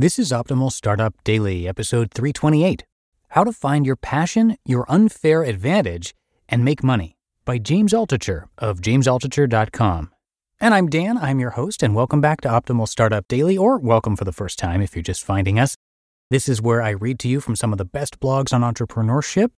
This is Optimal Startup Daily, episode 328 How to Find Your Passion, Your Unfair Advantage, and Make Money by James Altucher of jamesaltucher.com. And I'm Dan, I'm your host, and welcome back to Optimal Startup Daily, or welcome for the first time if you're just finding us. This is where I read to you from some of the best blogs on entrepreneurship.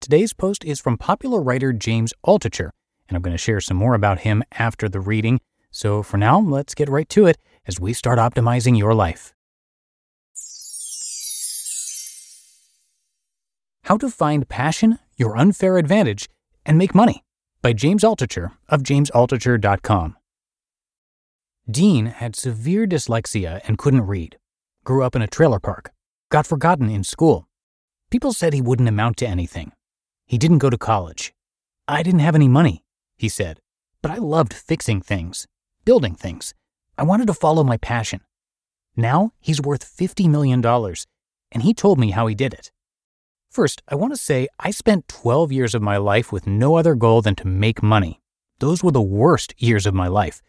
Today's post is from popular writer James Altucher, and I'm going to share some more about him after the reading. So for now, let's get right to it as we start optimizing your life. How to Find Passion, Your Unfair Advantage, and Make Money by James Altucher of jamesaltucher.com. Dean had severe dyslexia and couldn't read. Grew up in a trailer park. Got forgotten in school. People said he wouldn't amount to anything. He didn't go to college. I didn't have any money, he said, but I loved fixing things, building things. I wanted to follow my passion. Now he's worth $50 million, and he told me how he did it. First, I want to say I spent 12 years of my life with no other goal than to make money. Those were the worst years of my life.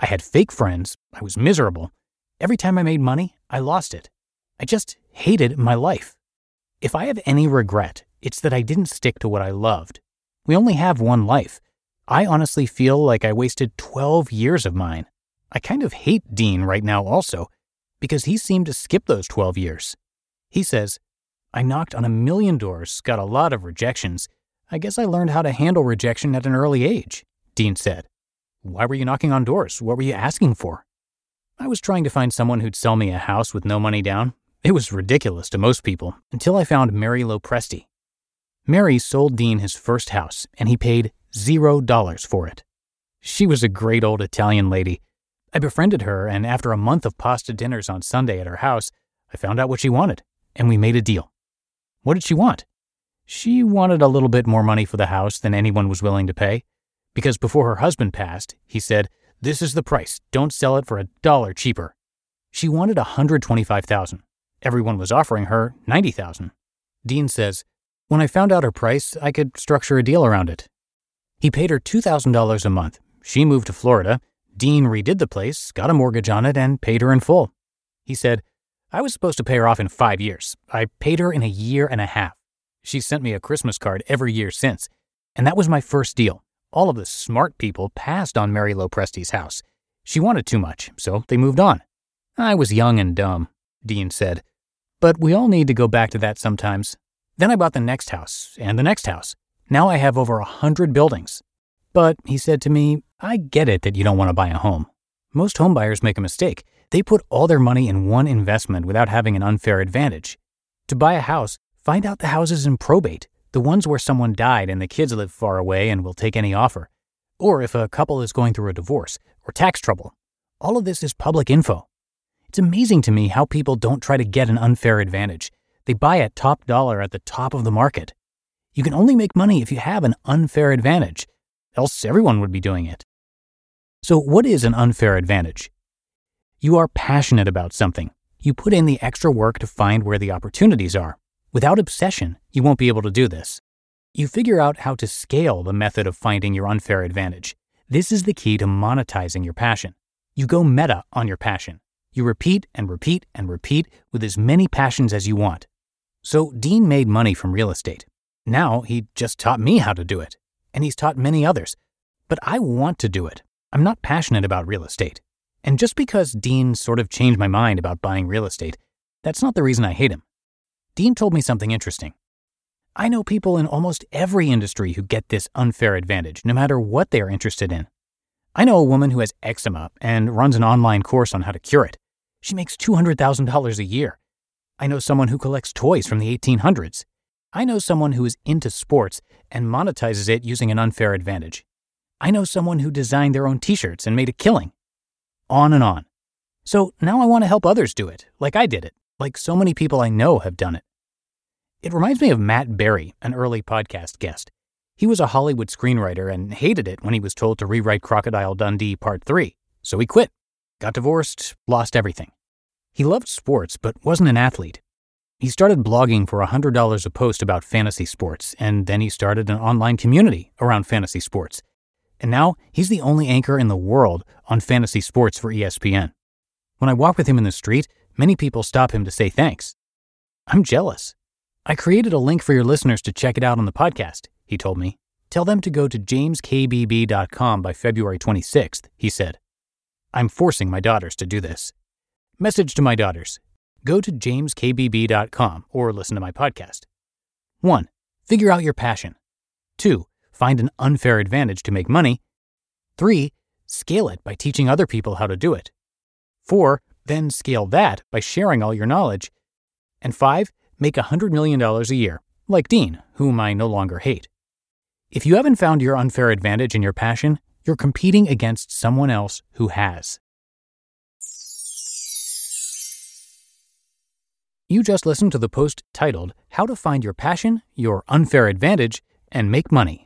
I had fake friends, I was miserable. Every time I made money, I lost it. I just hated my life. If I have any regret, it's that I didn't stick to what I loved. We only have one life. I honestly feel like I wasted 12 years of mine. I kind of hate Dean right now also, because he seemed to skip those 12 years. He says, I knocked on a million doors, got a lot of rejections. I guess I learned how to handle rejection at an early age, Dean said. Why were you knocking on doors? What were you asking for? I was trying to find someone who'd sell me a house with no money down. It was ridiculous to most people until I found Mary Lopresti. Mary sold Dean his first house, and he paid zero dollars for it. She was a great old Italian lady. I befriended her, and after a month of pasta dinners on Sunday at her house, I found out what she wanted, and we made a deal. What did she want? She wanted a little bit more money for the house than anyone was willing to pay. Because before her husband passed, he said, This is the price. Don't sell it for a dollar cheaper. She wanted 125,000. Everyone was offering her 90,000. Dean says, When I found out her price, I could structure a deal around it. He paid her $2,000 a month. She moved to Florida. Dean redid the place, got a mortgage on it, and paid her in full. He said, I was supposed to pay her off in five years. I paid her in a year and a half. She sent me a Christmas card every year since. And that was my first deal. All of the smart people passed on Mary Lopresti's house. She wanted too much, so they moved on. I was young and dumb, Dean said. But we all need to go back to that sometimes. Then I bought the next house and the next house. Now I have over a hundred buildings. But, he said to me, I get it that you don't want to buy a home. Most homebuyers make a mistake. They put all their money in one investment without having an unfair advantage. To buy a house, find out the houses in probate, the ones where someone died and the kids live far away and will take any offer. Or if a couple is going through a divorce or tax trouble. All of this is public info. It's amazing to me how people don't try to get an unfair advantage. They buy at top dollar at the top of the market. You can only make money if you have an unfair advantage, else everyone would be doing it. So, what is an unfair advantage? You are passionate about something. You put in the extra work to find where the opportunities are. Without obsession, you won't be able to do this. You figure out how to scale the method of finding your unfair advantage. This is the key to monetizing your passion. You go meta on your passion. You repeat and repeat and repeat with as many passions as you want. So, Dean made money from real estate. Now he just taught me how to do it, and he's taught many others. But I want to do it. I'm not passionate about real estate. And just because Dean sort of changed my mind about buying real estate, that's not the reason I hate him. Dean told me something interesting. I know people in almost every industry who get this unfair advantage, no matter what they are interested in. I know a woman who has eczema and runs an online course on how to cure it. She makes $200,000 a year. I know someone who collects toys from the 1800s. I know someone who is into sports and monetizes it using an unfair advantage. I know someone who designed their own t shirts and made a killing on and on. So now I want to help others do it, like I did it, like so many people I know have done it. It reminds me of Matt Berry, an early podcast guest. He was a Hollywood screenwriter and hated it when he was told to rewrite Crocodile Dundee Part 3, so he quit, got divorced, lost everything. He loved sports but wasn't an athlete. He started blogging for $100 a post about fantasy sports, and then he started an online community around fantasy sports. And now he's the only anchor in the world on fantasy sports for ESPN. When I walk with him in the street, many people stop him to say thanks. I'm jealous. I created a link for your listeners to check it out on the podcast he told me. Tell them to go to jameskbb.com by February 26th, he said. I'm forcing my daughters to do this. Message to my daughters go to jameskbb.com or listen to my podcast. 1. Figure out your passion. 2. Find an unfair advantage to make money. 3. Scale it by teaching other people how to do it. 4. Then scale that by sharing all your knowledge. And 5. Make $100 million a year, like Dean, whom I no longer hate. If you haven't found your unfair advantage in your passion, you're competing against someone else who has. You just listened to the post titled How to Find Your Passion, Your Unfair Advantage, and Make Money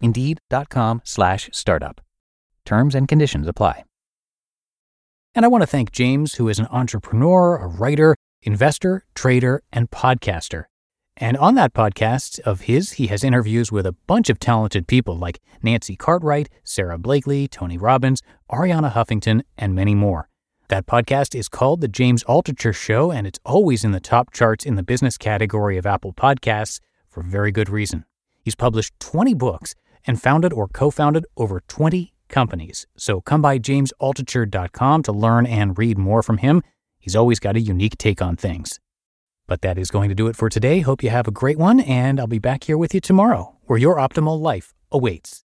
Indeed.com slash startup. Terms and conditions apply. And I want to thank James, who is an entrepreneur, a writer, investor, trader, and podcaster. And on that podcast of his, he has interviews with a bunch of talented people like Nancy Cartwright, Sara Blakely, Tony Robbins, Arianna Huffington, and many more. That podcast is called The James Altucher Show, and it's always in the top charts in the business category of Apple Podcasts for very good reason. He's published 20 books and founded or co founded over 20 companies. So come by jamesaltucher.com to learn and read more from him. He's always got a unique take on things. But that is going to do it for today. Hope you have a great one, and I'll be back here with you tomorrow, where your optimal life awaits.